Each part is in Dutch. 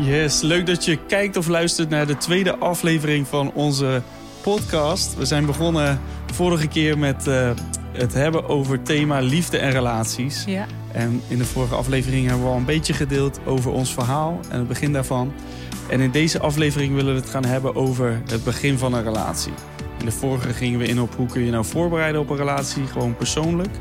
Yes, leuk dat je kijkt of luistert naar de tweede aflevering van onze podcast. We zijn begonnen vorige keer met uh, het hebben over het thema liefde en relaties. Ja. En in de vorige aflevering hebben we al een beetje gedeeld over ons verhaal en het begin daarvan. En in deze aflevering willen we het gaan hebben over het begin van een relatie. In de vorige gingen we in op hoe kun je nou voorbereiden op een relatie, gewoon persoonlijk.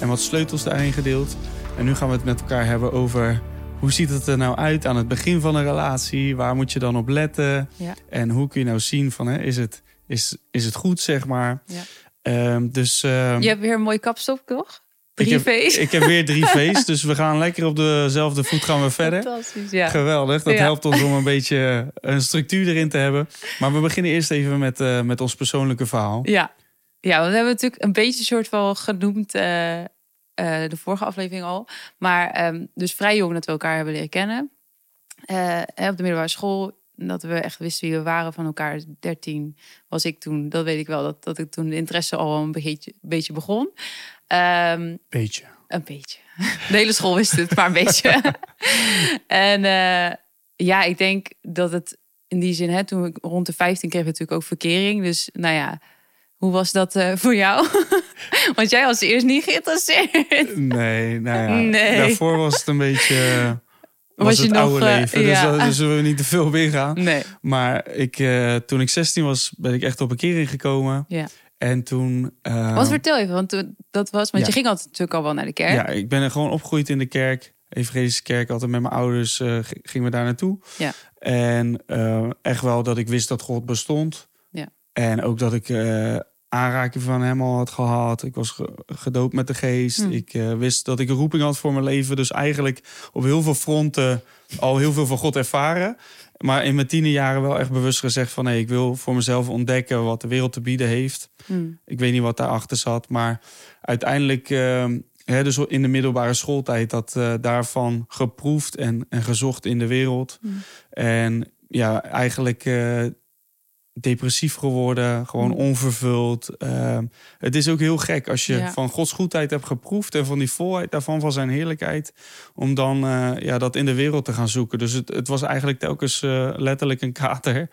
En wat sleutels daarin gedeeld. En nu gaan we het met elkaar hebben over hoe ziet het er nou uit aan het begin van een relatie? Waar moet je dan op letten? Ja. En hoe kun je nou zien van hè, is, het, is, is het goed, zeg maar. Ja. Ehm, dus, ehm, Je hebt weer een mooie kapstok, toch? ik Drie heb, feest. ik heb weer drie feest, dus we gaan lekker op dezelfde voet gaan we verder. Fantastisch, ja. Geweldig, dat Ja. helpt ons om een beetje een structuur erin te hebben. Maar we beginnen eerst even met, eh, met ons persoonlijke verhaal. Ja. ja, we hebben natuurlijk een beetje soort van genoemd eh, eh, de vorige aflevering al. Maar ehm, dus vrij jong dat we elkaar hebben leren kennen. Hè, op de middelbare school. Dat we echt wisten wie we waren van elkaar. 13 was ik toen. Dat weet ik wel. Dat, dat ik toen de interesse al een beetje, beetje begon. Ehm, Beetje. Een beetje. De hele school wist het, maar een beetje. en eh, ja, ik denk dat het in die zin, hè, toen ik rond de 15 kreeg, ik natuurlijk ook verkering. Dus nou ja, hoe was dat eh, voor jou? Want jij was eerst niet geïnteresseerd. Nee, nou ja. Nee. Daarvoor was het een beetje... Was, Was je het nog, oude eh, leven, dus ja. daar dus zullen we niet te veel gaan. Nee. Maar ik, eh, toen ik 16 was, ben ik echt op een keer gekomen. Ja. En toen... Wat vertel even, want toen- dat was, want Ja. je ging altijd natuurlijk al wel naar de kerk. Ja, ik ben er gewoon opgegroeid in de kerk. Evangelische kerk, altijd met mijn ouders gingen we daar naartoe. Ja. En echt wel dat ik wist dat God bestond. Ja. En ook dat ik aanraking van hem al had gehad. Ik was ge- gedoopt met de geest. Hmm. Ik eh, wist dat ik een roeping had voor mijn leven. Dus eigenlijk op heel veel fronten al heel veel van God ervaren. Maar in mijn tienerjaren wel echt bewust gezegd van... nee, ik wil voor mezelf ontdekken wat de wereld te bieden heeft. Hmm. Ik weet niet wat daarachter zat, maar uiteindelijk, eh, hè, dus in de middelbare schooltijd, dat eh, daarvan geproefd en, en gezocht in de wereld. Mm. En ja, eigenlijk eh, depressief geworden, gewoon Mm. onvervuld. Eh, het is ook heel gek als je Ja. van Gods goedheid hebt geproefd en van die volheid daarvan, van zijn heerlijkheid, om dan eh, ja, dat in de wereld te gaan zoeken. Dus het, het was eigenlijk telkens eh, letterlijk een kater.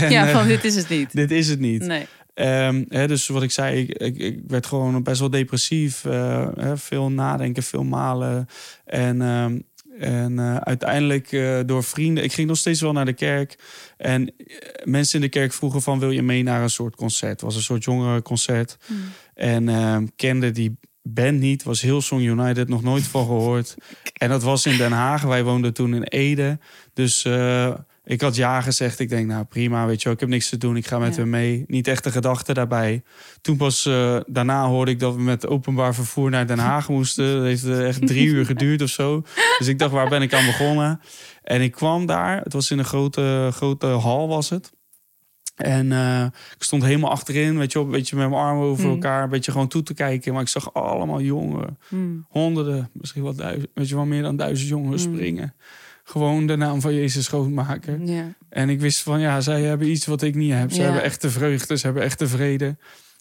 En, ja, eh, van dit is het niet. dit is het niet. Nee. Ehm, hè, dus wat ik zei, ik, ik, ik werd gewoon best wel depressief. hè, veel nadenken, veel malen. En, ehm, en eh, uiteindelijk eh, door vrienden... Ik ging nog steeds wel naar de kerk. En eh, mensen in de kerk vroegen van... wil je mee naar een soort concert? Het was een soort jongerenconcert. Hmm. En kende die band niet. Was heel Song United, nog nooit van gehoord. En dat was in Den Haag. Wij woonden toen in Ede. Dus ik had ja gezegd. Ik denk, nou prima, weet je wel, ik heb niks te doen. Ik ga met Ja. hem mee. Niet echt de gedachte daarbij. Toen pas eh, daarna hoorde ik dat we met openbaar vervoer naar Den Haag moesten. Dat heeft eh, echt drie uur geduurd of zo. Dus ik dacht, waar ben ik aan begonnen? En ik kwam daar. Het was in een grote, grote hal was het. En eh, ik stond helemaal achterin, weet je, wel, een beetje met mijn armen over Hmm. elkaar, een beetje gewoon toe te kijken. Maar ik zag allemaal jongeren, Hmm. honderden, misschien wel duizend, weet je wel, meer dan duizend jongeren Hmm. springen. Gewoon de naam van Jezus grootmaken. Ja. En ik wist van, ja, zij hebben iets wat ik niet heb. Ze Ja. hebben echte vreugde, ze hebben echte vrede.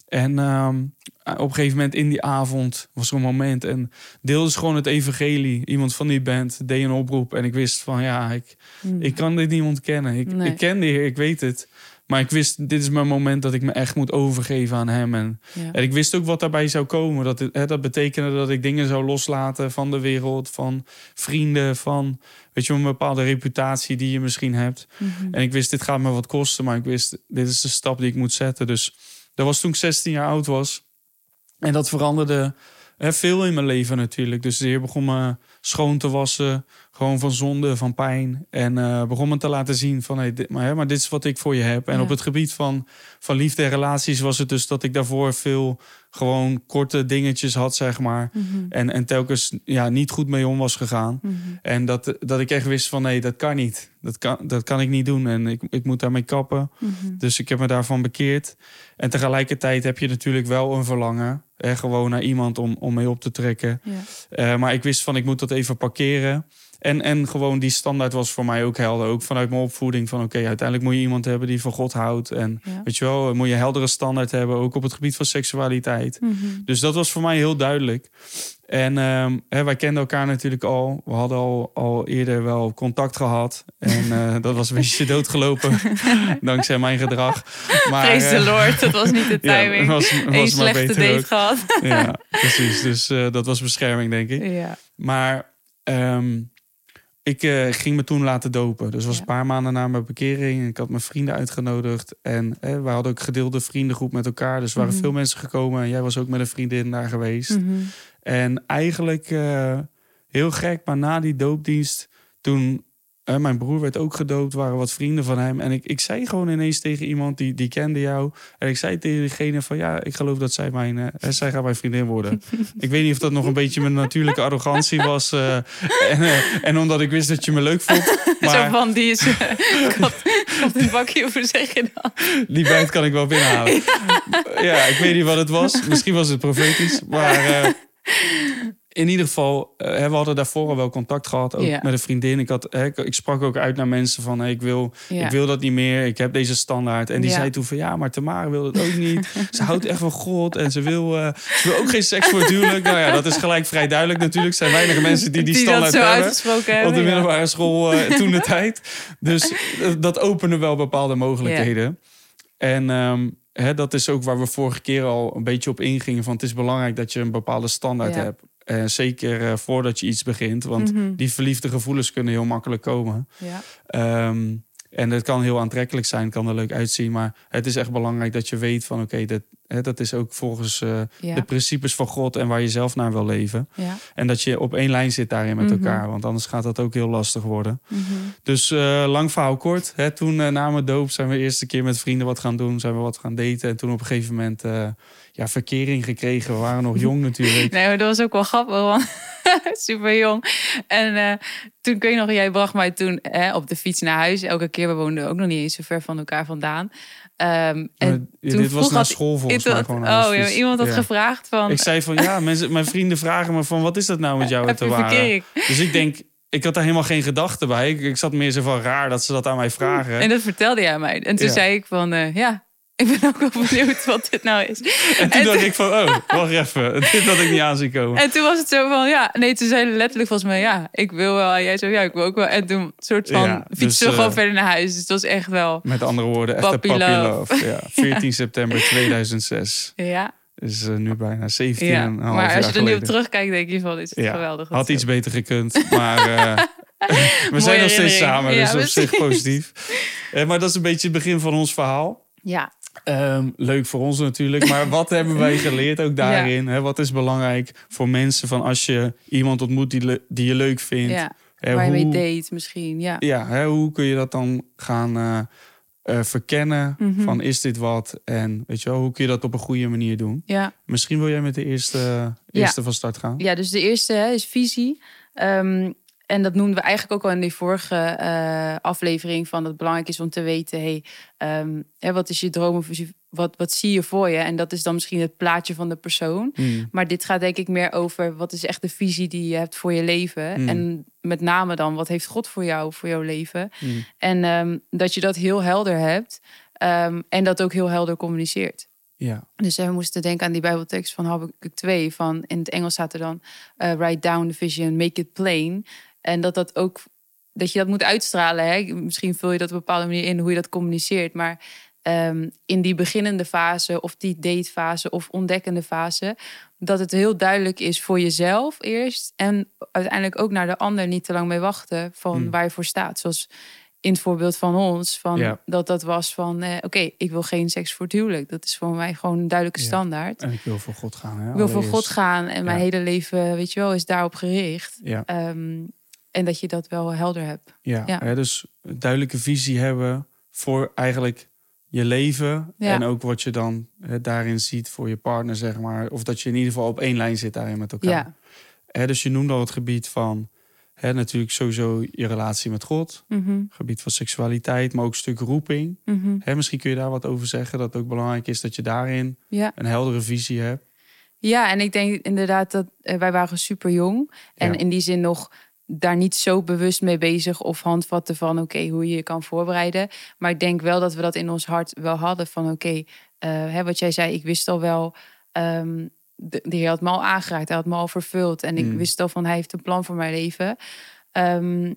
En ehm, op een gegeven moment in die avond was er een moment en deelde ze gewoon het evangelie. Iemand van die band deed een oproep en ik wist van, ja, ik, Hmm. ik kan dit niet ontkennen. Ik, Nee. ik ken de Heer, ik weet het. Maar ik wist, dit is mijn moment dat ik me echt moet overgeven aan hem. En, Ja. en ik wist ook wat daarbij zou komen. Dat, hè, dat betekende dat ik dingen zou loslaten van de wereld, van vrienden, van weet je, een bepaalde reputatie die je misschien hebt. Mhm. En ik wist, dit gaat me wat kosten, maar ik wist, dit is de stap die ik moet zetten. Dus dat was toen ik 16 jaar oud was. En dat veranderde hè, veel in mijn leven natuurlijk. Dus de Heer begon me schoon te wassen, gewoon van zonde, van pijn. En eh, begon me te laten zien van, hey, dit, maar, hè, maar dit is wat ik voor je heb. En Ja. op het gebied van, van liefde en relaties was het dus dat ik daarvoor veel gewoon korte dingetjes had, zeg maar. Mhm. En, en telkens ja, niet goed mee om was gegaan. Mhm. En dat, dat ik echt wist van nee, dat kan niet. Dat kan, dat kan ik niet doen. En ik, ik moet daarmee kappen. Mhm. Dus ik heb me daarvan bekeerd. En tegelijkertijd heb je natuurlijk wel een verlangen. Hè, gewoon naar iemand om, om mee op te trekken. Ja. Eh, maar ik wist van ik moet dat even parkeren. En, en gewoon die standaard was voor mij ook helder. Ook vanuit mijn opvoeding van oké, uiteindelijk moet je iemand hebben die van God houdt. En Ja. weet je wel, moet je heldere standaard hebben. Ook op het gebied van seksualiteit. Mhm. Dus dat was voor mij heel duidelijk. En ehm, hè, wij kenden elkaar natuurlijk al. We hadden al, al eerder wel contact gehad. En eh, dat was een beetje doodgelopen. dankzij mijn gedrag. Maar, Praise the eh, Lord, dat was niet de timing. Ja, was, was Eén slechte date ook. gehad. ja, precies. Dus uh, dat was bescherming, denk ik. Ja. Maar um, ik uh, ging me toen laten dopen. Dus was een paar maanden na mijn bekering. Ik had mijn vrienden uitgenodigd. En we hadden ook gedeelde vriendengroep met elkaar. Dus er waren mhm. veel mensen gekomen. En jij was ook met een vriendin daar geweest. Mm En eigenlijk uh, heel gek, maar na die doopdienst... toen mijn broer werd ook gedoopt, waren wat vrienden van hem. En ik, ik zei gewoon ineens tegen iemand die, die kende jou. En ik zei tegen diegene van ja, ik geloof dat zij mijn, uh, zij gaat mijn vriendin worden. ik weet niet of dat nog een beetje mijn natuurlijke arrogantie was. Uh, en, en, omdat ik wist dat je me leuk vond. Maar... Zo van die is kat, een bakje, of zeg je dan? Die buit kan ik wel binnenhalen. Ja. ja, ik weet niet wat het was. Misschien was het profetisch. Maar in ieder geval, uh, we hadden daarvoor wel contact gehad, ook met een vriendin. Ik, had, ik, sprak ook uit naar mensen van, ik, wil, ik wil dat niet meer, ik heb deze standaard. En die zei toen van, ja, maar Tamara wil het ook niet. ze houdt echt van God en ze wil, uh, ze wil ook geen seks voor huwelijk. Nou ja, dat is gelijk vrij duidelijk natuurlijk. Er zijn weinige mensen die die, die standaard hebben, hebben. Op de middelbare school uh, toen de tijd. Dus dat opende wel bepaalde mogelijkheden. En... Um, dat is ook waar we vorige keer al een beetje op ingingen. Van het is belangrijk dat je een bepaalde standaard hebt. Uh, zeker uh, voordat je iets begint. Want mm -hmm. die verliefde gevoelens kunnen heel makkelijk komen. Ja. Um, en het kan heel aantrekkelijk zijn, kan er leuk uitzien. Maar het is echt belangrijk dat je weet van oké, okay, dat, dat is ook volgens uh, ja. de principes van God en waar je zelf naar wil leven. Ja. En dat je op één lijn zit daarin met mm -hmm. elkaar. Want anders gaat dat ook heel lastig worden. Mm -hmm. Dus lang verhaal kort. Hè, toen na mijn doop zijn we de eerste keer met vrienden wat gaan doen. Zijn we wat gaan daten. En toen op een gegeven moment ja, verkering gekregen. We waren nog jong natuurlijk. Nee, maar dat was ook wel grappig, want super jong. En uh, toen kun je nog, jij bracht mij toen hè, op de fiets naar huis. Elke keer, we woonden ook nog niet eens zo ver van elkaar vandaan. Um, en ja, dit was naar school volgens mij gewoon. Oh, ja, iemand had ja. gevraagd van... Ik zei van, ja, mensen, mijn vrienden vragen me van... wat is dat nou met jou te waren? Dus ik denk, ik had daar helemaal geen gedachte bij. Ik, ik zat meer zo van raar dat ze dat aan mij vragen. En dat vertelde jij mij. En toen zei ik van, uh, ja, ik ben ook wel benieuwd wat dit nou is. En toen dacht ik van, oh, wacht even. Dit had ik niet aan zien komen. En toen was het zo van, ja, nee, toen zei letterlijk volgens mij, ja, ik wil wel. En jij zo, ja, ik wil ook wel. En toen soort van ja, fietsen dus, gewoon uh, verder naar huis. Dus het was echt wel... Met andere woorden, echt puppy, puppy love. love. Ja, 14 september 2006. Ja. Is uh, nu bijna 17 ja, en Maar als je er nu op terugkijkt, denk je van, is het geweldig. Had iets beter gekund, maar... Uh, we zijn nog steeds samen, dus op zich positief. Maar dat is een beetje het begin van ons verhaal. Ja. Um, leuk voor ons natuurlijk, maar wat hebben wij geleerd ook daarin? Ja. Hè, wat is belangrijk voor mensen van als je iemand ontmoet die, die je leuk vindt? Ja. Hè, Waar je hoe, mee date misschien, ja. Ja, hè, hoe kun je dat dan gaan uh, uh, verkennen? Mm -hmm. Van is dit wat? En weet je wel, hoe kun je dat op een goede manier doen? Ja. Misschien wil jij met de eerste, eerste ja. van start gaan? Ja, dus de eerste hè, is visie. Um, en dat noemden we eigenlijk ook al in die vorige uh, aflevering. Van dat het belangrijk is om te weten: hey, um, hè, wat is je droom of wat, wat zie je voor je? En dat is dan misschien het plaatje van de persoon. Mm. Maar dit gaat denk ik meer over wat is echt de visie die je hebt voor je leven. Mm. En met name dan, wat heeft God voor jou, voor jouw leven? Mm. En um, dat je dat heel helder hebt. Um, en dat ook heel helder communiceert. Ja. Dus we moesten denken aan die Bijbeltekst van Habakkuk 2. Van, in het Engels staat er dan: uh, Write down the vision, make it plain. En dat dat ook, dat je dat moet uitstralen. Hè? Misschien vul je dat op een bepaalde manier in hoe je dat communiceert. Maar um, in die beginnende fase of die datefase of ontdekkende fase, dat het heel duidelijk is voor jezelf eerst. En uiteindelijk ook naar de ander niet te lang mee wachten van Hmm. waar je voor staat. Zoals in het voorbeeld van ons, van Ja. dat dat was van, eh, oké, ik wil geen seks voor het huwelijk. Dat is voor mij gewoon een duidelijke Ja. standaard. En ik wil voor God gaan. Hè? Ik wil voor. God gaan en mijn Ja. hele leven, weet je wel, is daarop gericht. Ja. En dat je dat wel helder hebt. Ja, Ja. Hè, dus een duidelijke visie hebben voor eigenlijk je leven. Ja. En ook wat je dan hè, daarin ziet voor je partner, zeg maar. Of dat je in ieder geval op één lijn zit daarin met elkaar. Ja. Hè, dus je noemde al het gebied van hè, natuurlijk sowieso je relatie met God. Mhm, Gebied van seksualiteit, maar ook een stuk roeping. mhm. Hè, misschien kun je daar wat over zeggen. Dat het ook belangrijk is dat je daarin Ja. een heldere visie hebt. ja, en ik denk inderdaad dat eh, wij waren super jong. En in die zin nog daar niet zo bewust mee bezig of handvatten van oké, hoe je je kan voorbereiden. Maar ik denk wel dat we dat in ons hart wel hadden van oké, eh, wat jij zei, ik wist al wel ehm, de, de Heer had me al aangeraakt, hij had me al vervuld. En ik Mm. wist al van hij heeft een plan voor mijn leven. Ehm,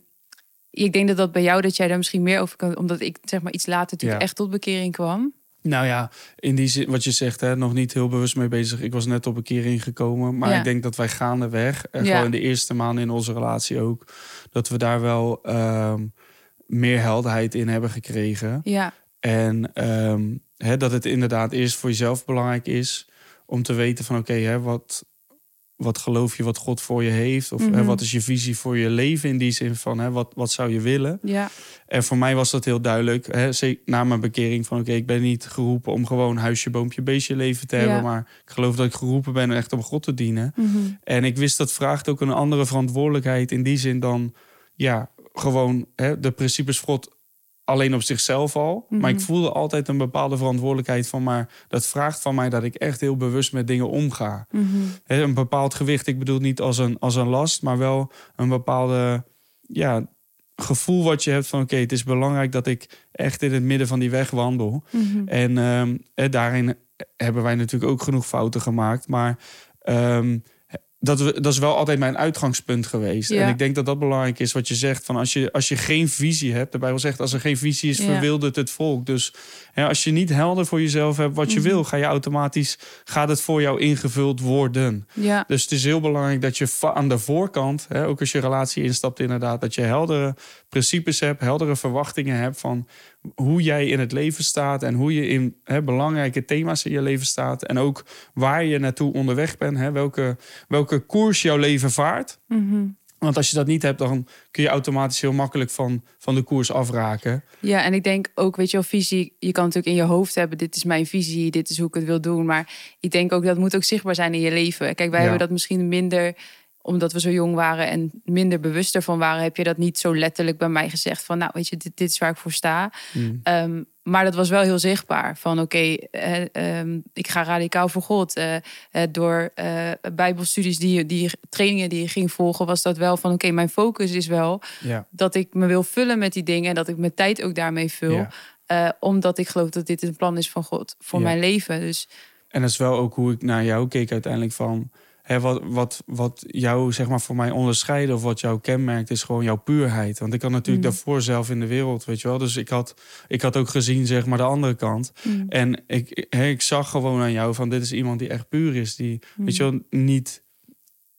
ik denk dat dat bij jou, dat jij daar misschien meer over kan, omdat ik zeg maar iets later natuurlijk Ja. echt tot bekering kwam. Nou ja, in die zin, wat je zegt, hè, nog niet heel bewust mee bezig. Ik was net op een keer ingekomen. Maar Ja. ik denk dat wij gaandeweg, en Ja. gewoon in de eerste maanden in onze relatie ook, dat we daar wel ehm, meer helderheid in hebben gekregen. Ja, En ehm, hè, dat het inderdaad eerst voor jezelf belangrijk is om te weten van oké, hè, wat, wat geloof je wat God voor je heeft? Of hè, Mhm. wat is je visie voor je leven in die zin van hè, wat, wat zou je willen? ja, En voor mij was dat heel duidelijk. Hè, zeker na mijn bekering van oké, ik ben niet geroepen om gewoon huisje, boompje, beestje leven te hebben. Ja. Maar ik geloof dat ik geroepen ben echt om God te dienen. mhm, En ik wist dat vraagt ook een andere verantwoordelijkheid in die zin dan ja, gewoon hè, de principes God alleen op zichzelf al. Maar ik Mhm. voelde altijd een bepaalde verantwoordelijkheid van maar dat vraagt van mij dat ik echt heel bewust met dingen omga. mhm. Een bepaald gewicht, ik bedoel niet als een, als een last, maar wel een bepaalde ja, gevoel wat je hebt van oké, het is belangrijk dat ik echt in het midden van die weg wandel. mhm. En ehm, eh, daarin hebben wij natuurlijk ook genoeg fouten gemaakt. Maar ehm, dat, we, dat is wel altijd mijn uitgangspunt geweest. Ja. En ik denk dat dat belangrijk is wat je zegt. Van als, je, als je geen visie hebt, de Bijbel zegt... als er geen visie is, Ja. verwildert het volk. Dus hè, als je niet helder voor jezelf hebt wat je Mhm. wil... ga je automatisch, gaat het voor jou ingevuld worden. ja, Dus het is heel belangrijk dat je aan de voorkant, hè, ook als je relatie instapt, inderdaad, dat je heldere principes hebt, heldere verwachtingen hebt van hoe jij in het leven staat en hoe je in hè, belangrijke thema's in je leven staat. En ook waar je naartoe onderweg bent, hè, welke, welke koers jouw leven vaart. mhm. Want als je dat niet hebt, dan kun je automatisch heel makkelijk van, van de koers afraken. Ja, en ik denk ook, weet je wel, visie. Je kan natuurlijk in je hoofd hebben: dit is mijn visie, dit is hoe ik het wil doen. Maar ik denk ook dat moet ook zichtbaar zijn in je leven. Kijk, wij Ja. hebben dat misschien minder, omdat we zo jong waren en minder bewust ervan waren, heb je dat niet zo letterlijk bij mij gezegd van, nou, weet je, dit, dit is waar ik voor sta. Mm. Ehm, maar dat was wel heel zichtbaar. Van oké, eh, ehm, ik ga radicaal voor God. Eh, eh, door bijbelstudies, die, die trainingen die je ging volgen, was dat wel van oké, mijn focus is wel Ja. dat ik me wil vullen met die dingen en dat ik mijn tijd ook daarmee vul. Ja. Omdat ik geloof dat dit een plan is van God voor Ja. mijn leven. Dus En dat is wel ook hoe ik naar jou keek uiteindelijk van... Hè, wat, wat, wat jou zeg maar voor mij onderscheidt of wat jou kenmerkt... is gewoon jouw puurheid. Want ik had natuurlijk Mm. daarvoor zelf in de wereld, weet je wel. Dus ik had, ik had ook gezien zeg maar de andere kant. mm, En ik, hè, ik zag gewoon aan jou van dit is iemand die echt puur is. Die, mm. weet je wel, niet,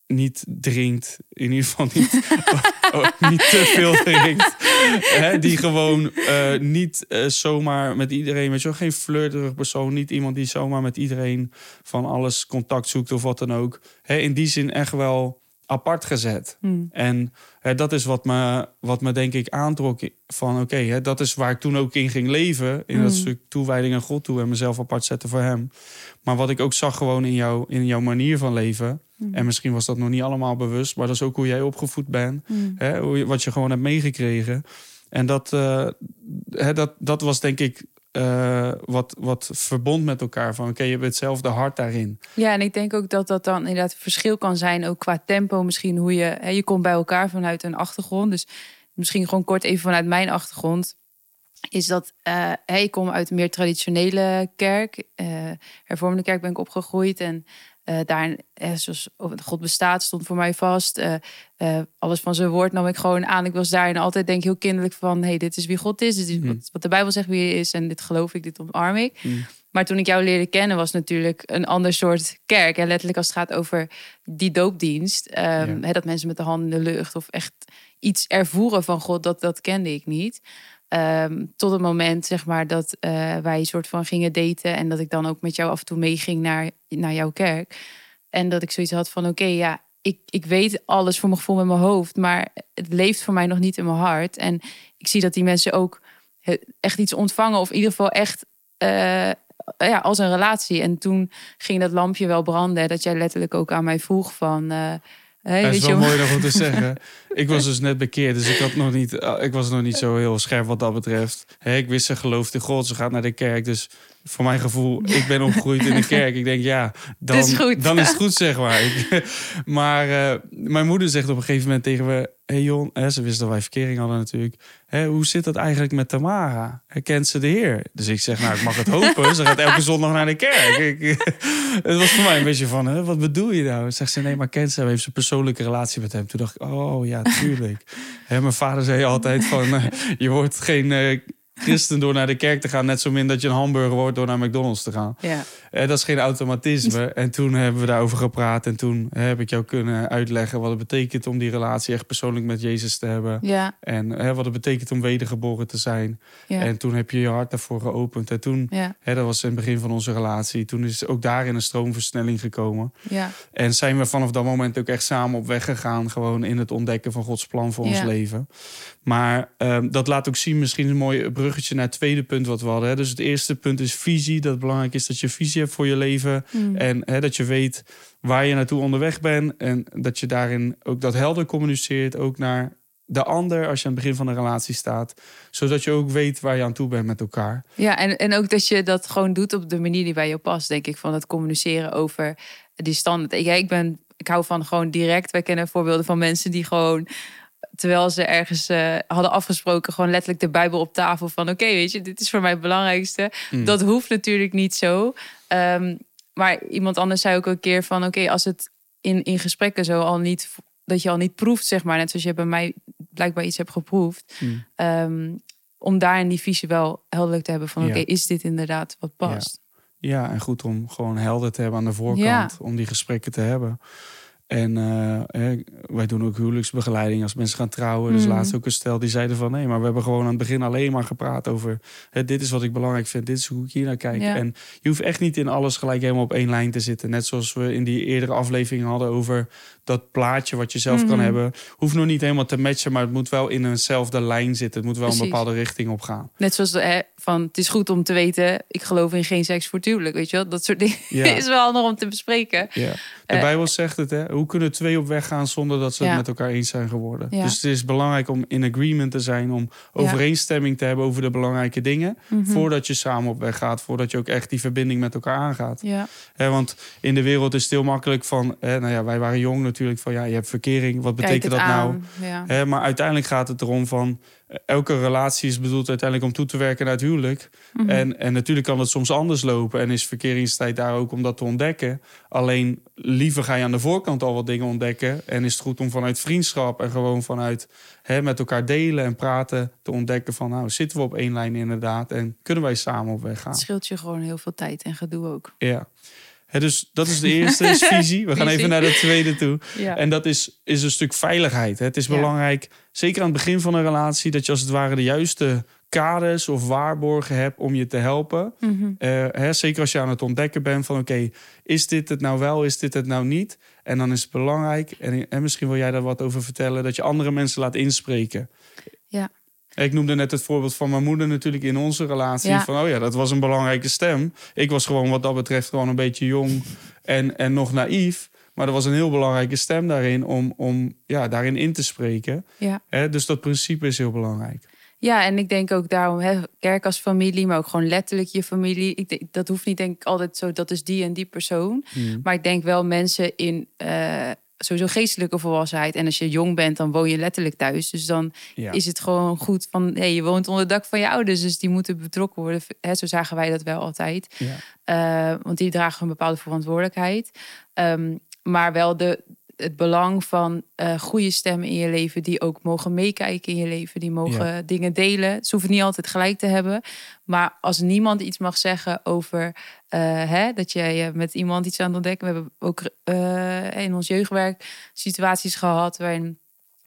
niet drinkt. In ieder geval niet, oh, niet te veel drinkt. Hè, die gewoon eh, niet eh, zomaar met iedereen, je wel, geen flirterig persoon. Niet iemand die zomaar met iedereen van alles contact zoekt of wat dan ook. Hè, in die zin echt wel apart gezet. Mm. En hè, dat is wat me, wat me denk ik aantrok van oké, hè, dat is waar ik toen ook in ging leven. In dat Mm. stuk toewijding aan God toe en mezelf apart zetten voor hem. Maar wat ik ook zag gewoon in, jou, in jouw manier van leven. Mm. En misschien was dat nog niet allemaal bewust, maar dat is ook hoe jij opgevoed bent. Hè, wat je gewoon hebt meegekregen. En dat, eh, hè, dat, dat was denk ik eh, wat, wat verbond met elkaar. Van oké, je hebt hetzelfde hart daarin. Ja, en ik denk ook dat dat dan inderdaad verschil kan zijn, ook qua tempo misschien, hoe je, hè, je komt bij elkaar vanuit een achtergrond. Dus misschien gewoon kort even vanuit mijn achtergrond. Is dat, eh hè, ik kom uit een meer traditionele kerk. eh hervormde kerk ben ik opgegroeid. En daar, eh, zoals God bestaat, stond voor mij vast. Eh, alles van zijn woord nam ik gewoon aan. Ik was daarin altijd denk ik heel kinderlijk van... hey, dit is wie God is, dit is Mhm. wat, wat de Bijbel zegt wie hij is... en dit geloof ik, dit omarm ik. Mm. Maar toen ik jou leerde kennen, was natuurlijk een ander soort kerk. En letterlijk als het gaat over die doopdienst. ehm, Ja. hè, dat mensen met de handen in de lucht of echt iets ervoeren van God, dat, dat kende ik niet. Ehm, tot het moment, zeg maar, dat eh, wij een soort van gingen daten. En dat ik dan ook met jou af en toe meeging naar, naar jouw kerk. En dat ik zoiets had van, oké, ja, ik, ik weet alles voor mijn gevoel met mijn hoofd. Maar het leeft voor mij nog niet in mijn hart. En ik zie dat die mensen ook echt iets ontvangen. Of in ieder geval echt eh, ja, als een relatie. En toen ging dat lampje wel branden. Dat jij letterlijk ook aan mij vroeg van... eh, hey, Dat is wel mooi om te zeggen. Ik was dus net bekeerd, dus ik, had nog niet, eh, ik was nog niet zo heel scherp wat dat betreft. Ik wist ze gelooft in God, ze gaat naar de kerk. Dus voor mijn gevoel, ik ben opgegroeid in de kerk. Ik denk, ja, dan, is goed. dan is het goed, zeg maar. Ik- maar eh, mijn moeder zegt op een gegeven moment tegen me... Hé hey Jon, hè, ze wist dat wij verkering hadden natuurlijk. Hè, hoe zit dat eigenlijk met Tamara? Herkent ze de Heer? Dus ik zeg, nou, ik mag het hopen. Ze gaat elke zondag naar de kerk. Ik, het was voor mij een beetje van, hè, wat bedoel je nou? Zegt ze, nee, maar kent ze hem? Heeft ze een persoonlijke relatie met hem? Toen dacht ik, oh ja, tuurlijk. Hè, mijn vader zei altijd van, eh, je wordt geen... eh, Christen door naar de kerk te gaan, net zo min dat je een hamburger wordt door naar McDonald's te gaan. Ja. Eh, dat is geen automatisme. En toen hebben we daarover gepraat. En toen heb ik jou kunnen uitleggen wat het betekent om die relatie echt persoonlijk met Jezus te hebben. Ja. En hè, wat het betekent om wedergeboren te zijn. Ja. En toen heb je je hart daarvoor geopend. En toen, Ja. hè, dat was in het begin van onze relatie. Toen is ook daarin een stroomversnelling gekomen. Ja. En zijn we vanaf dat moment ook echt samen op weg gegaan. Gewoon in het ontdekken van Gods plan voor ons leven. Maar ehm, dat laat ook zien, misschien een mooi bruggetje naar het tweede punt wat we hadden. Hè. Dus het eerste punt is visie. Dat het belangrijk is dat je visie hebt voor je leven. Mm. En hè, dat je weet waar je naartoe onderweg bent. En dat je daarin ook dat helder communiceert. Ook naar de ander als je aan het begin van een relatie staat. Zodat je ook weet waar je aan toe bent met elkaar. Ja, en, en ook dat je dat gewoon doet op de manier die bij je past, denk ik. Van het communiceren over die standaard. Ja, ik ben, ik hou van gewoon direct. Wij kennen voorbeelden van mensen die gewoon, terwijl ze ergens eh, hadden afgesproken, gewoon letterlijk de Bijbel op tafel van, oké, weet je, dit is voor mij het belangrijkste. Mm. Dat hoeft natuurlijk niet zo. Ehm, maar iemand anders zei ook een keer van, oké, als het in, in gesprekken zo al niet, dat je al niet proeft, zeg maar, net zoals je bij mij blijkbaar iets hebt geproefd. Mm. Ehm, om daar in die visie wel helder te hebben van Ja. oké, is dit inderdaad wat past? Ja, en goed om gewoon helder te hebben aan de voorkant. Ja. Om die gesprekken te hebben. En eh, hè, wij doen ook huwelijksbegeleiding als mensen gaan trouwen. Dus laatst ook een stel die zeiden van... nee, maar we hebben gewoon aan het begin alleen maar gepraat over... Hè, dit is wat ik belangrijk vind, dit is hoe ik hier naar kijk. Ja. En je hoeft echt niet in alles gelijk helemaal op één lijn te zitten. Net zoals we in die eerdere aflevering hadden over dat plaatje wat je zelf kan Mhm. hebben. Hoeft nog niet helemaal te matchen, maar het moet wel in eenzelfde lijn zitten. Het moet wel Precies. een bepaalde richting op gaan. Net zoals de, hè, van het is goed om te weten, ik geloof in geen seks voor weet je wel? Dat soort dingen Ja. is wel nog om te bespreken. Ja. De Eh, Bijbel zegt het, hè? Hoe kunnen twee op weg gaan zonder dat ze het met elkaar eens zijn geworden? Dus het is belangrijk om in agreement te zijn, om overeenstemming te hebben over de belangrijke dingen. Mhm. Voordat je samen op weg gaat, voordat je ook echt die verbinding met elkaar aangaat. Ja, Hè, want in de wereld is het heel makkelijk van, hè, nou ja, wij waren jong natuurlijk, van ja, je hebt verkering, wat betekent dat nou? aan. Ja. Hè, maar uiteindelijk gaat het erom van, eh, elke relatie is bedoeld uiteindelijk om toe te werken naar het huwelijk. Mhm. En, en natuurlijk kan het soms anders lopen. En is verkeringstijd daar ook om dat te ontdekken. Alleen liever ga je aan de voorkant al wat dingen ontdekken. En is het goed om vanuit vriendschap en gewoon vanuit hè, met elkaar delen en praten te ontdekken van nou zitten we op één lijn inderdaad. En kunnen wij samen op weg gaan. Het scheelt je gewoon heel veel tijd en gedoe ook. Ja. Dus dat is de eerste, is visie. We gaan even naar de tweede toe. Ja. En dat is, is een stuk veiligheid. Het is Ja. belangrijk, zeker aan het begin van een relatie, dat je als het ware de juiste kaders of waarborgen hebt om je te helpen. Mhm. Eh, zeker als je aan het ontdekken bent van oké, is dit het nou wel, is dit het nou niet? En dan is het belangrijk, en, en misschien wil jij daar wat over vertellen, dat je andere mensen laat inspreken. Ja. Ik noemde net het voorbeeld van mijn moeder natuurlijk in onze relatie. Ja. Van oh ja, dat was een belangrijke stem. Ik was gewoon wat dat betreft gewoon een beetje jong en, en nog naïef. Maar er was een heel belangrijke stem daarin om, om ja, daarin in te spreken. Ja. Dus dat principe is heel belangrijk. Ja, en ik denk ook daarom, hè, kerk als familie, maar ook gewoon letterlijk je familie. Ik denk, dat hoeft niet denk ik altijd zo, dat is die en die persoon. Hmm. Maar ik denk wel mensen in eh, sowieso geestelijke volwassenheid. En als je jong bent, dan woon je letterlijk thuis. Dus dan Ja. is het gewoon goed van, hey, je woont onder het dak van je ouders. Dus die moeten betrokken worden. Hè, zo zagen wij dat wel altijd. Ja. Eh, want die dragen een bepaalde verantwoordelijkheid. Ehm, maar wel de, het belang van eh, goede stemmen in je leven... die ook mogen meekijken in je leven. Die mogen dingen delen. Ze hoeven niet altijd gelijk te hebben. Maar als niemand iets mag zeggen over... eh, hè, dat jij met iemand iets aan het ontdekken... We hebben ook eh, in ons jeugdwerk situaties gehad... waarin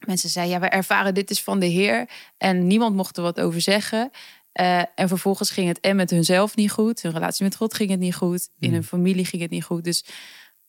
mensen zeiden... ja, we ervaren dit is van de Heer. En niemand mocht er wat over zeggen... Eh, en vervolgens ging het en met hunzelf niet goed. Hun relatie met God ging het niet goed. In Hmm. hun familie ging het niet goed. Dus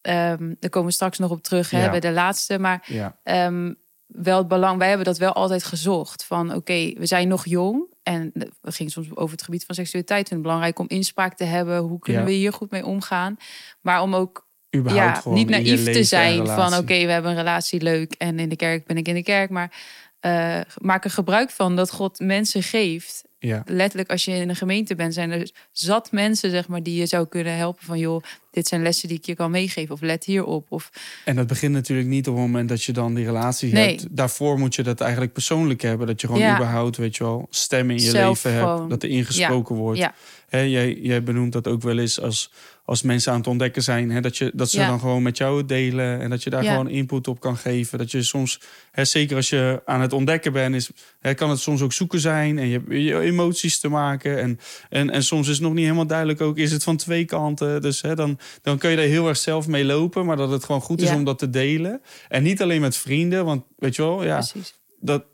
ehm daar komen we straks nog op terug hè, bij de laatste. Maar ehm, wel het belang, wij hebben dat wel altijd gezocht. Van oké, we zijn nog jong. En we gingen soms over het gebied van seksualiteit. Het belangrijk om inspraak te hebben. Hoe kunnen we hier goed mee omgaan? Maar om ook ja, niet naïef te en zijn van oké, we hebben een relatie leuk en in de kerk ben ik in de kerk. Maar eh, maak er gebruik van dat God mensen geeft Ja. letterlijk als je in een gemeente bent, zijn er zat mensen, zeg maar, die je zou kunnen helpen van joh, dit zijn lessen die ik je kan meegeven. Of let hierop. Of En dat begint natuurlijk niet op het moment dat je dan die relatie Nee. hebt. Daarvoor moet je dat eigenlijk persoonlijk hebben. Dat je gewoon Ja. überhaupt, weet je wel, stem in je Zelf leven gewoon. hebt. Dat er ingesproken wordt. ja, Hè, jij, jij benoemt dat ook wel eens als, als mensen aan het ontdekken zijn. Hè, dat, je, dat ze Ja. dan gewoon met jou het delen. En dat je daar Ja. gewoon input op kan geven. Dat je soms, hè, zeker als je aan het ontdekken bent, is, hè, kan het soms ook zoeken zijn. En je hebt je emoties te maken. En, en, en soms is het nog niet helemaal duidelijk ook, is het van twee kanten. Dus hè, dan, dan kun je daar heel erg zelf mee lopen. Maar dat het gewoon goed is Ja. om dat te delen. En niet alleen met vrienden. Want weet je wel, ja, precies. dat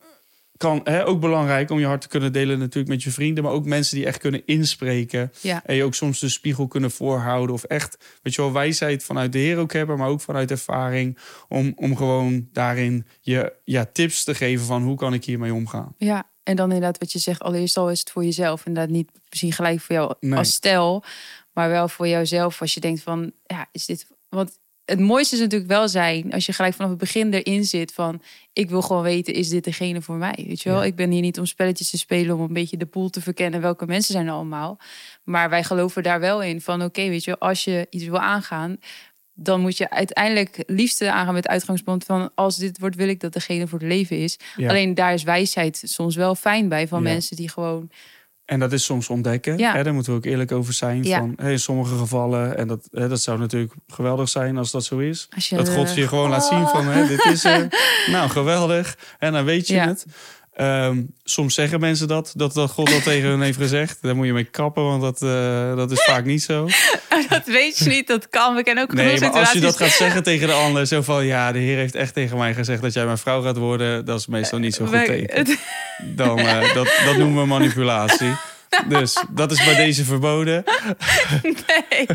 kan hè, ook belangrijk om je hart te kunnen delen natuurlijk met je vrienden. Maar ook mensen die echt kunnen inspreken. Ja. En je ook soms de spiegel kunnen voorhouden. Of echt, weet je wel, wijsheid vanuit de Heer ook hebben. Maar ook vanuit ervaring. Om, om gewoon daarin je ja, tips te geven van hoe kan ik hiermee omgaan. Ja, en dan inderdaad wat je zegt, allereerst al is het voor jezelf. Inderdaad niet misschien gelijk voor jou Nee. als stel, maar wel voor jouzelf als je denkt van, ja, is dit... Want het mooiste is natuurlijk wel zijn als je gelijk vanaf het begin erin zit van, ik wil gewoon weten, is dit degene voor mij? Weet je wel, Ja. ik ben hier niet om spelletjes te spelen, om een beetje de pool te verkennen, welke mensen zijn er allemaal. Maar wij geloven daar wel in van, oké, weet je, als je iets wil aangaan, dan moet je uiteindelijk liefste aangaan met het uitgangspunt van als dit wordt, wil ik dat degene voor het leven is. Ja. Alleen daar is wijsheid soms wel fijn bij van Ja. mensen die gewoon. En dat is soms ontdekken. Ja. Hè, daar moeten we ook eerlijk over zijn. Ja. Van, hè, in sommige gevallen, en dat, hè, dat zou natuurlijk geweldig zijn als dat zo is. Je, Dat God je gewoon laat zien van, hè, dit is er. Nou, geweldig. En dan weet je Ja. het. Ehm, soms zeggen mensen dat, dat, dat God dat tegen hun heeft gezegd. Daar moet je mee kappen, want dat, eh, dat is vaak niet zo. dat weet je niet, dat kan. We kennen ook Nee, maar als je dat gaat zeggen tegen de ander, zo van... ja, de Heer heeft echt tegen mij gezegd dat jij mijn vrouw gaat worden... dat is meestal niet zo goed Wij- teken. Dan, eh, dat, dat noemen we manipulatie. Dus dat is bij deze verboden. nee,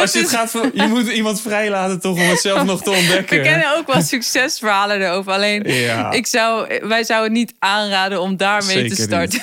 Als je het is- gaat voor, je moet iemand vrijlaten toch om het zelf nog te we ontdekken. kennen ook wel succesverhalen erover. Alleen, Ja. ik zou, wij zouden het niet aanraden om daarmee Zeker te starten.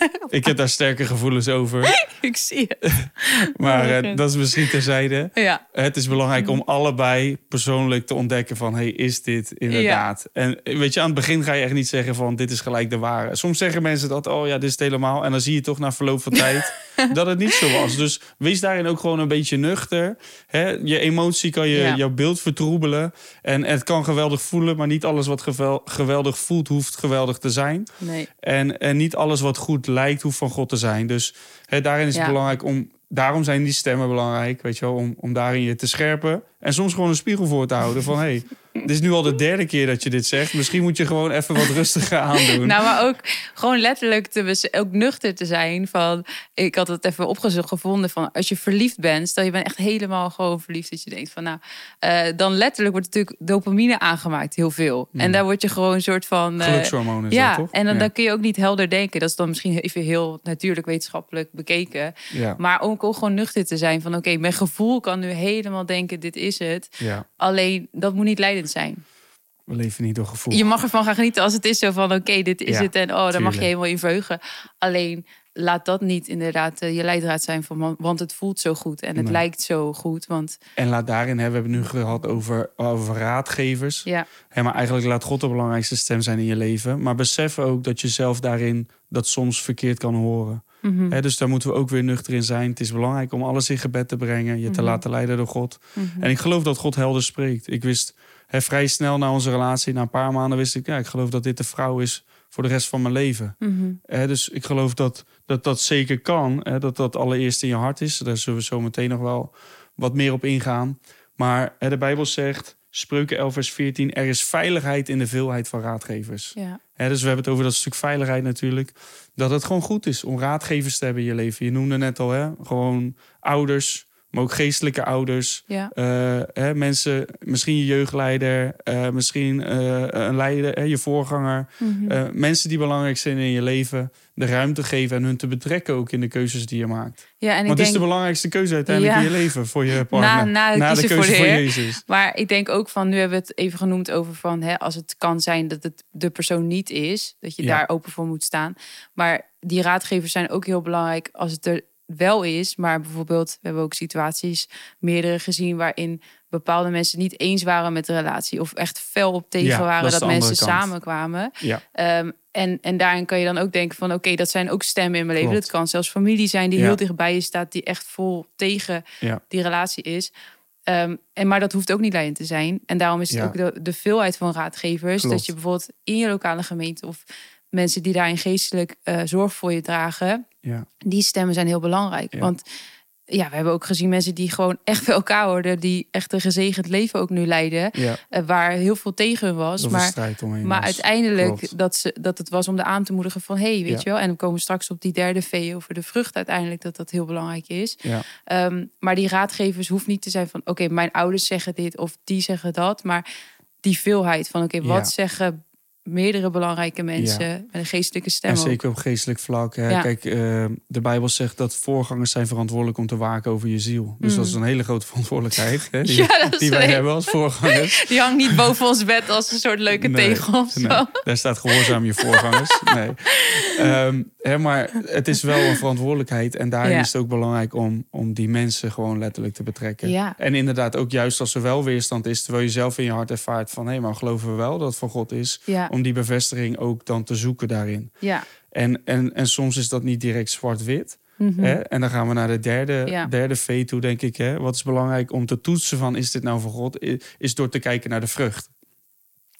Ik heb daar sterke gevoelens over. ik zie het. Maar eh, dat is misschien terzijde. Ja, Het is belangrijk om allebei persoonlijk te ontdekken van... hey, is dit inderdaad? En eh, weet je, aan het begin ga je echt niet zeggen van... dit is gelijk de ware. Soms zeggen mensen dat, oh ja, dit is het helemaal. En dan zie je toch na verloop van tijd dat het niet zo was. Dus wees daarin ook gewoon een beetje nuchter. Hè? Je emotie kan je, Ja. jouw beeld vertroebelen. En het kan geweldig voelen, maar niet alles wat geweldig voelt... hoeft geweldig te zijn. nee. En, en niet alles wat goed lijkt, hoeft van God te zijn. Dus hè, daarin is het Ja. belangrijk om. Daarom zijn die stemmen belangrijk, weet je wel, om, om daarin je te scherpen. En soms gewoon een spiegel voor te houden van... hé, hey, dit is nu al de derde keer dat je dit zegt. Misschien moet je gewoon even wat rustiger aandoen. Nou, maar ook gewoon letterlijk te ook nuchter te zijn. Van, ik had het even opgezocht gevonden van als je verliefd bent, stel je bent echt helemaal gewoon verliefd, dat je denkt van nou, eh, dan letterlijk wordt natuurlijk dopamine aangemaakt, heel veel. En daar word je gewoon een soort van. eh, Gelukshormonen ja, dat, toch? en dan, ja. dan kun je ook niet helder denken. Dat is dan misschien even heel natuurlijk wetenschappelijk bekeken. Ja, Maar ook, ook gewoon nuchter te zijn van oké, mijn gevoel kan nu helemaal denken, dit is het. ja, Alleen dat moet niet leidend zijn. we leven niet door gevoel. Je mag ervan gaan genieten als het is zo van oké, dit is Ja, het en oh, daar mag je helemaal in verheugen. Alleen laat dat niet inderdaad eh, je leidraad zijn van want het voelt zo goed en het Nee. lijkt zo goed. Want En laat daarin, hè, we hebben het nu gehad over, over raadgevers. ja, Hè, maar eigenlijk laat God de belangrijkste stem zijn in je leven. Maar besef ook dat je zelf daarin dat soms verkeerd kan horen. Mhm, dus daar moeten we ook weer nuchter in zijn. Het is belangrijk om alles in gebed te brengen, je te Mhm. laten leiden door God. mhm. En ik geloof dat God helder spreekt. Ik wist hè, vrij snel na onze relatie, na een paar maanden, wist ik, ja, ik geloof dat dit de vrouw is voor de rest van mijn leven. Dus ik geloof dat dat, dat zeker kan. Dat dat allereerst in je hart is. Daar zullen we zo meteen nog wel wat meer op ingaan. Maar de Bijbel zegt, Spreuken 11 vers 14, er is veiligheid in de veelheid van raadgevers. ja, dus we hebben het over dat stuk veiligheid natuurlijk. Dat het gewoon goed is om raadgevers te hebben in je leven. Je noemde net al, hè, gewoon ouders, maar ook geestelijke ouders. ja, Eh, hè, mensen, misschien je jeugdleider, eh, misschien eh, een leider, hè, je voorganger. mhm. Mensen die belangrijk zijn in je leven, de ruimte geven en hun te betrekken ook in de keuzes die je maakt. ja. En ik Want het is de belangrijkste keuze uiteindelijk Ja. in je leven voor je partner. na het de keuze voor de voor. Jezus. maar ik denk ook van, nu hebben we het even genoemd over van, hè, als het kan zijn dat het de persoon niet is, dat je Ja. daar open voor moet staan. Maar die raadgevers zijn ook heel belangrijk als het er wel is. Maar bijvoorbeeld, we hebben ook situaties, meerdere gezien, waarin bepaalde mensen niet eens waren met de relatie. Of echt fel op tegen Ja, waren dat mensen samenkwamen. Ja, Ehm, en, en daarin kan je dan ook denken van oké, dat zijn ook stemmen in mijn leven. Klopt. Dat kan zelfs familie zijn die Ja. heel dichtbij je staat, die echt vol tegen die relatie is. Ehm, en, maar dat hoeft ook niet leidend te zijn. En daarom is het ook de, de veelheid van raadgevers. Klopt. Dat je bijvoorbeeld in je lokale gemeente of mensen die daarin geestelijk eh, zorg voor je dragen, ja. die stemmen zijn heel belangrijk. Want ja, we hebben ook gezien mensen die gewoon echt bij elkaar hoorden, die echt een gezegend leven ook nu leiden, ja. eh, waar heel veel tegen hun was. Maar maar was. uiteindelijk Klopt. dat, ze, dat het was om de aan te moedigen van... hé, hey, weet Ja. je wel, en we komen straks op die derde V over de vrucht uiteindelijk... dat dat heel belangrijk is. Ja, Ehm, maar die raadgevers hoeft niet te zijn van... oké, mijn ouders zeggen dit of die zeggen dat. Maar die veelheid van, oké, wat zeggen meerdere belangrijke mensen... met een geestelijke stem en ook. zeker op geestelijk vlak. Hè. Ja. Kijk, eh, de Bijbel zegt dat voorgangers zijn verantwoordelijk om te waken over je ziel. Dus Mm. dat is een hele grote verantwoordelijkheid hè, die, Ja, die wij hebben als voorgangers. Die hangt niet boven ons bed als een soort leuke Nee, tegel of zo. Nee, daar staat gehoorzaam je voorgangers. Nee. Ehm, hè, maar het is wel een verantwoordelijkheid. En daarin Ja. is het ook belangrijk om, om die mensen gewoon letterlijk te betrekken. Ja. En inderdaad ook juist als er wel weerstand is... terwijl je zelf in je hart ervaart van... hé, maar geloven we wel dat het van God is... Ja, om die bevestiging ook dan te zoeken daarin. ja. En, en, en soms is dat niet direct zwart-wit. Mhm. Hè? En dan gaan we naar de derde, Ja. derde V toe, denk ik. Hè? Wat is belangrijk om te toetsen van is dit nou van God? Is door te kijken naar de vrucht.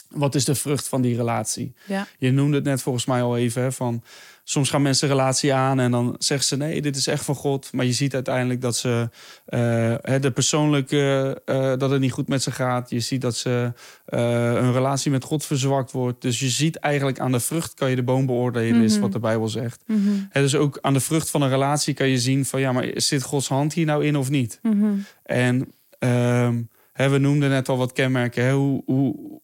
Wat is de vrucht van die relatie? ja. Je noemde het net volgens mij al even. Hè, van, soms gaan mensen een relatie aan en dan zeggen ze nee, dit is echt van God. Maar je ziet uiteindelijk dat ze eh, de persoonlijke, eh, dat het niet goed met ze gaat. Je ziet dat ze eh een relatie met God verzwakt wordt. Dus je ziet eigenlijk aan de vrucht kan je de boom beoordelen, is Mhm. wat de Bijbel zegt. Mhm. Hè, dus ook aan de vrucht van een relatie kan je zien van ja, maar zit Gods hand hier nou in of niet? Mhm. En ehm, we noemden net al wat kenmerken. Hè? Hoe, hoe,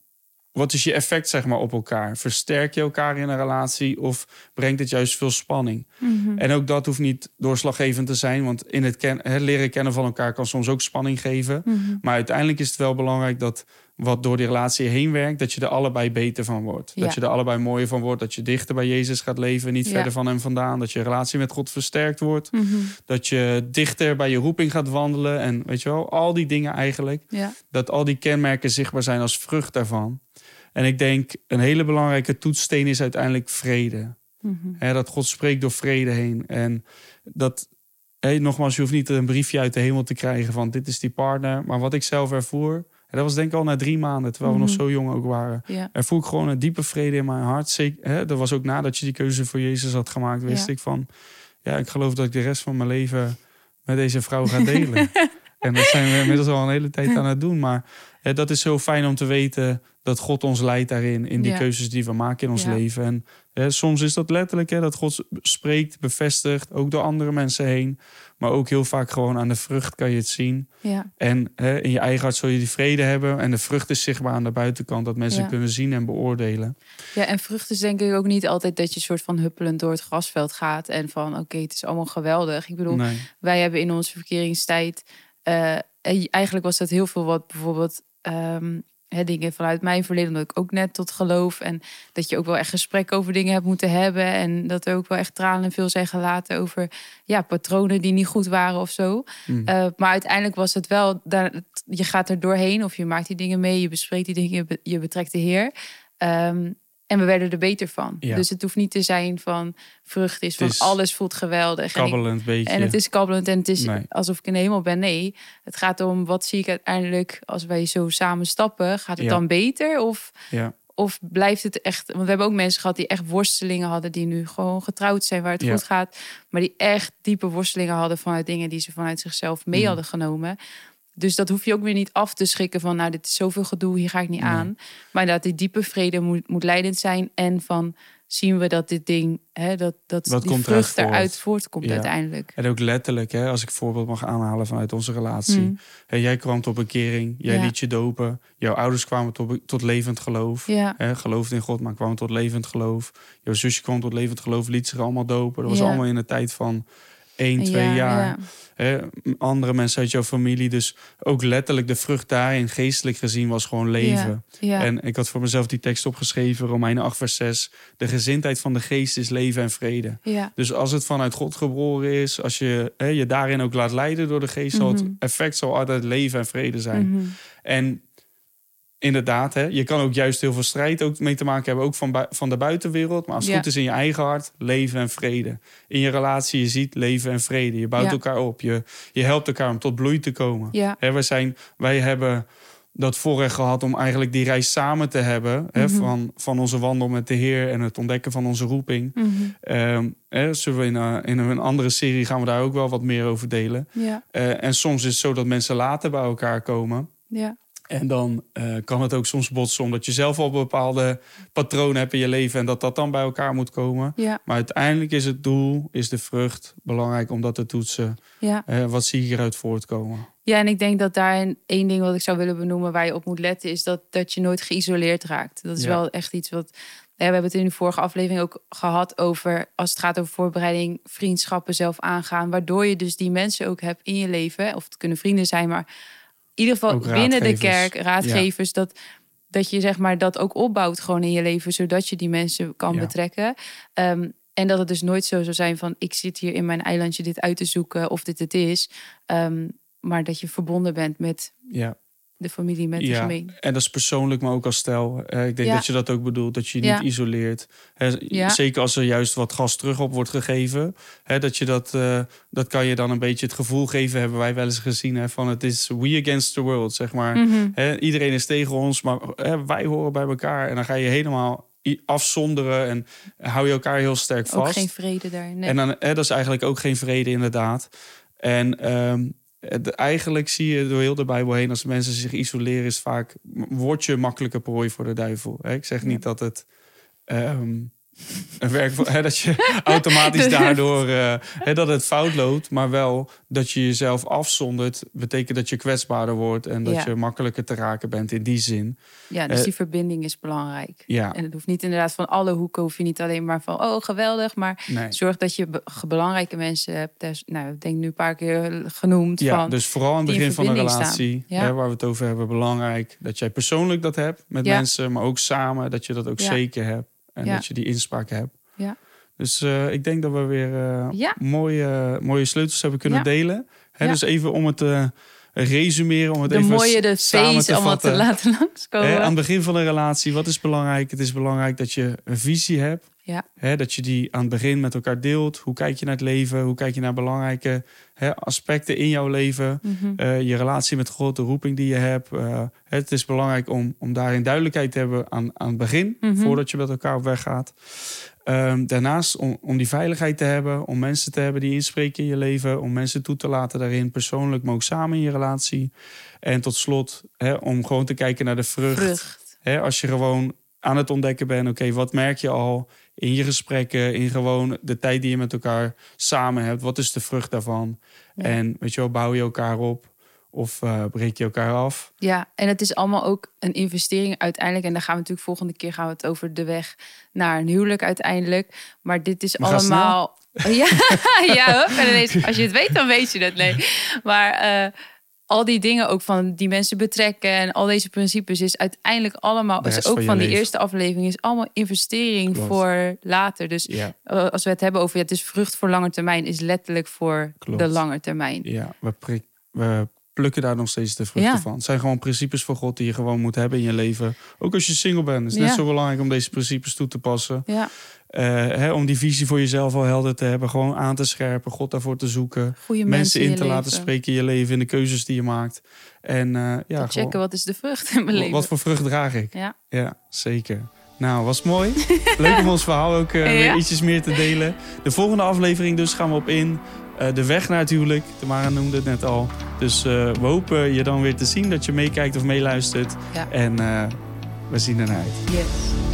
wat is je effect zeg maar, op elkaar? Versterk je elkaar in een relatie of brengt het juist veel spanning? Mhm. En ook dat hoeft niet doorslaggevend te zijn, want in het, ken, het leren kennen van elkaar kan soms ook spanning geven. Mhm. Maar uiteindelijk is het wel belangrijk dat wat door die relatie heen werkt, dat je er allebei beter van wordt. Ja. Dat je er allebei mooier van wordt, dat je dichter bij Jezus gaat leven, niet Ja. verder van hem vandaan. Dat je relatie met God versterkt wordt. Mhm. Dat je dichter bij je roeping gaat wandelen. En weet je wel, al die dingen eigenlijk. Ja. Dat al die kenmerken zichtbaar zijn als vrucht daarvan. En ik denk, een hele belangrijke toetssteen is uiteindelijk vrede. Mhm. Dat God spreekt door vrede heen. En dat, nogmaals, je hoeft niet een briefje uit de hemel te krijgen van dit is die partner. Maar wat ik zelf ervoer, en dat was denk ik al na drie maanden, terwijl we Mhm. nog zo jong ook waren. Ja. Ervoer ik gewoon een diepe vrede in mijn hart. Zeker, dat was ook nadat je die keuze voor Jezus had gemaakt, wist Ja. ik van, ja, ik geloof dat ik de rest van mijn leven met deze vrouw ga delen. en dat zijn we inmiddels al een hele tijd aan het doen. Maar hè, dat is zo fijn om te weten dat God ons leidt daarin, in die Ja. keuzes die we maken in ons Ja. leven. En hè, soms is dat letterlijk, hè, dat God spreekt, bevestigt, ook door andere mensen heen. Maar ook heel vaak gewoon aan de vrucht kan je het zien. Ja. En hè, in je eigen hart zul je die vrede hebben. En de vrucht is zichtbaar aan de buitenkant, dat mensen kunnen zien en beoordelen. Ja, en vrucht is denk ik ook niet altijd dat je soort van huppelend door het grasveld gaat en van oké, het is allemaal geweldig. Ik bedoel, Nee. wij hebben in onze verkeringstijd, eh, eigenlijk was dat heel veel wat bijvoorbeeld ehm, hè, dingen vanuit mijn verleden, omdat ik ook net tot geloof en dat je ook wel echt gesprek over dingen hebt moeten hebben en dat er ook wel echt tranen en veel zijn gelaten over ja, patronen die niet goed waren of zo. Mm. Eh, maar uiteindelijk was het wel, daar, je gaat er doorheen of je maakt die dingen mee, je bespreekt die dingen, je betrekt de Heer. Ehm, en we werden er beter van. Ja. Dus het hoeft niet te zijn van vrucht is van is alles voelt geweldig. En, ik- Kabbelend beetje. en het is kabbelend en het is Nee. alsof ik in de hemel ben. Nee, het gaat om wat zie ik uiteindelijk als wij zo samen stappen. Gaat het Ja. dan beter of, ja. of blijft het echt... Want we hebben ook mensen gehad die echt worstelingen hadden... die nu gewoon getrouwd zijn waar het goed gaat. Maar die echt diepe worstelingen hadden vanuit dingen... die ze vanuit zichzelf mee Mm. hadden genomen. Dus dat hoef je ook weer niet af te schrikken van... nou, dit is zoveel gedoe, hier ga ik niet Nee. aan. Maar dat die diepe vrede moet, moet leidend zijn. En van zien we dat dit ding... Hè, dat, dat Wat die komt eruit vrucht eruit voort? voortkomt Ja. uiteindelijk. En ook letterlijk, hè, als ik voorbeeld mag aanhalen vanuit onze relatie. Mm. Hè, jij kwam tot bekering, jij Ja. liet je dopen. Jouw ouders kwamen tot, tot levend geloof. Ja, Hè, geloofde in God, maar kwamen tot levend geloof. Jouw zusje kwam tot levend geloof, liet zich allemaal dopen. Dat was allemaal in de tijd van één, twee Ja, jaar. ja. Hè, andere mensen uit jouw familie. Dus ook letterlijk de vrucht daarin, geestelijk gezien, was gewoon leven. Ja. En ik had voor mezelf die tekst opgeschreven, Romeinen 8, vers 6. De gezindheid van de geest is leven en vrede. ja. Dus als het vanuit God geboren is, als je hè, je daarin ook laat leiden door de geest, zal Mhm. het effect zal altijd leven en vrede zijn. Mhm. En inderdaad, hè, je kan ook juist heel veel strijd ook mee te maken hebben, ook van, van de buitenwereld. Maar als het Ja. goed is in je eigen hart, leven en vrede. In je relatie, je ziet leven en vrede. Je bouwt Ja. elkaar op. Je, je helpt elkaar om tot bloei te komen. Ja. Hè, wij, zijn, wij hebben dat voorrecht gehad om eigenlijk die reis samen te hebben. Hè, Mhm. van, van onze wandel met de Heer en het ontdekken van onze roeping. Ehm, hè, zullen we in, een- in een andere serie gaan we daar ook wel wat meer over delen. Ja. Eh, en soms is het zo dat mensen later bij elkaar komen. Ja. En dan eh, kan het ook soms botsen omdat je zelf al bepaalde patronen hebt in je leven en dat dat dan bij elkaar moet komen. Ja. Maar uiteindelijk is het doel, is de vrucht belangrijk om dat te toetsen. Ja. Eh, wat zie ik hieruit voortkomen? Ja, en ik denk dat daarin één ding wat ik zou willen benoemen waar je op moet letten, is dat, dat je nooit geïsoleerd raakt. Dat is Ja. wel echt iets wat. Ja, we hebben het in de vorige aflevering ook gehad over als het gaat over voorbereiding, vriendschappen zelf aangaan. Waardoor je dus die mensen ook hebt in je leven. Of het kunnen vrienden zijn, maar ieder geval Ook binnen de kerk, raadgevers, dat, dat je zeg maar dat ook opbouwt gewoon in je leven, zodat je die mensen kan Ja. betrekken. Ehm, en dat het dus nooit zo zou zijn van ik zit hier in mijn eilandje dit uit te zoeken of dit het is. Ehm, maar dat je verbonden bent met Ja, de familie, met de ja. gemeen. en dat is persoonlijk, maar ook als stel. Eh, ik denk Ja. dat je dat ook bedoelt, dat je je Ja. niet isoleert. Zeker als er juist wat gas terug op wordt gegeven. Dat, je dat, eh, dat kan je dan een beetje het gevoel geven, hebben wij wel eens gezien, hè, van het is we against the world, zeg maar. Mhm. Iedereen is tegen ons, maar wij horen bij elkaar. En dan ga je helemaal afzonderen en hou je elkaar heel sterk Ook vast. geen vrede daar. Nee. En dan, dat is eigenlijk ook geen vrede, inderdaad. En ehm, het- eigenlijk zie je door heel de Bijbel heen, als mensen zich isoleren, is vaak word je makkelijke prooi voor de duivel. Hè, Ik zeg niet dat het. ehm, een werk voor, hè, dat je automatisch daardoor eh, hè, dat het fout loopt, maar wel dat je jezelf afzondert, betekent dat je kwetsbaarder wordt en dat Ja. je makkelijker te raken bent in die zin. ja, dus eh, die verbinding is belangrijk. Ja, En het hoeft niet inderdaad van alle hoeken, hoef je niet alleen maar van oh geweldig, maar nee. zorg dat je be- belangrijke mensen hebt. Dus, nou, ik denk nu een paar keer genoemd Ja, van. dus vooral aan het begin van verbinding relatie. Ja. hè, waar we het over hebben, belangrijk dat jij persoonlijk dat hebt met Ja. mensen, maar ook samen dat je dat ook zeker hebt en Ja. dat je die inspraak hebt. Ja. Dus eh, ik denk dat we weer eh, Ja. mooie, mooie sleutels hebben kunnen delen. Hè. Dus even om het te resumeren, om het de even mooie, de samen te allemaal te laten langskomen. Hè, aan het begin van een relatie, wat is belangrijk? Het is belangrijk dat je een visie hebt. Ja. Hè, dat je die aan het begin met elkaar deelt. Hoe kijk je naar het leven? Hoe kijk je naar belangrijke hè, aspecten in jouw leven? Mhm. Eh, je relatie met God, de roeping die je hebt. Eh, het is belangrijk om, om daarin duidelijkheid te hebben aan, aan het begin, Mhm. voordat je met elkaar op weg gaat. Ehm, daarnaast om, om die veiligheid te hebben, om mensen te hebben die inspreken in je leven, om mensen toe te laten daarin, persoonlijk, maar ook samen in je relatie. En tot slot, hè, om gewoon te kijken naar de vrucht. Vrucht. Hè, als je gewoon aan het ontdekken bent, oké, wat merk je al in je gesprekken, in gewoon de tijd die je met elkaar samen hebt, wat is de vrucht daarvan? Ja. En weet je wel, bouw je elkaar op of eh, breek je elkaar af? Ja, en het is allemaal ook een investering uiteindelijk. En daar gaan we natuurlijk volgende keer gaan we het over de weg naar een huwelijk uiteindelijk. Maar dit is allemaal. Ja, ja hup, en ineens, als je het weet, dan weet je het. Nee. Maar eh, al die dingen ook van die mensen betrekken en al deze principes is uiteindelijk allemaal, is ook van die eerste aflevering, is allemaal investering Klopt. voor later. Dus Ja, eh, als we het hebben over ja, het is vrucht voor lange termijn, is letterlijk voor Klopt. de lange termijn. ja we, prik, we plukken daar nog steeds de vruchten Ja. van. Het zijn gewoon principes van God die je gewoon moet hebben in je leven. Ook als je single bent. Het is net Ja. zo belangrijk om deze principes toe te passen. Ja, Eh, hè, om die visie voor jezelf al helder te hebben. Gewoon aan te scherpen. God daarvoor te zoeken. mensen in te laten spreken in je leven. In de keuzes die je maakt. En eh, ja, gewoon, checken wat is de vrucht in mijn leven. wat voor vrucht draag ik? Ja. Ja, zeker. Nou, was mooi. Leuk om ons verhaal ook eh, weer ietsjes meer te delen. De volgende aflevering dus gaan we op in. Eh, de weg naar het huwelijk. Tamara noemde het net al. Dus eh, we hopen je dan weer te zien. Dat je meekijkt of meeluistert. Ja. En eh, we zien ernaar uit. Yes.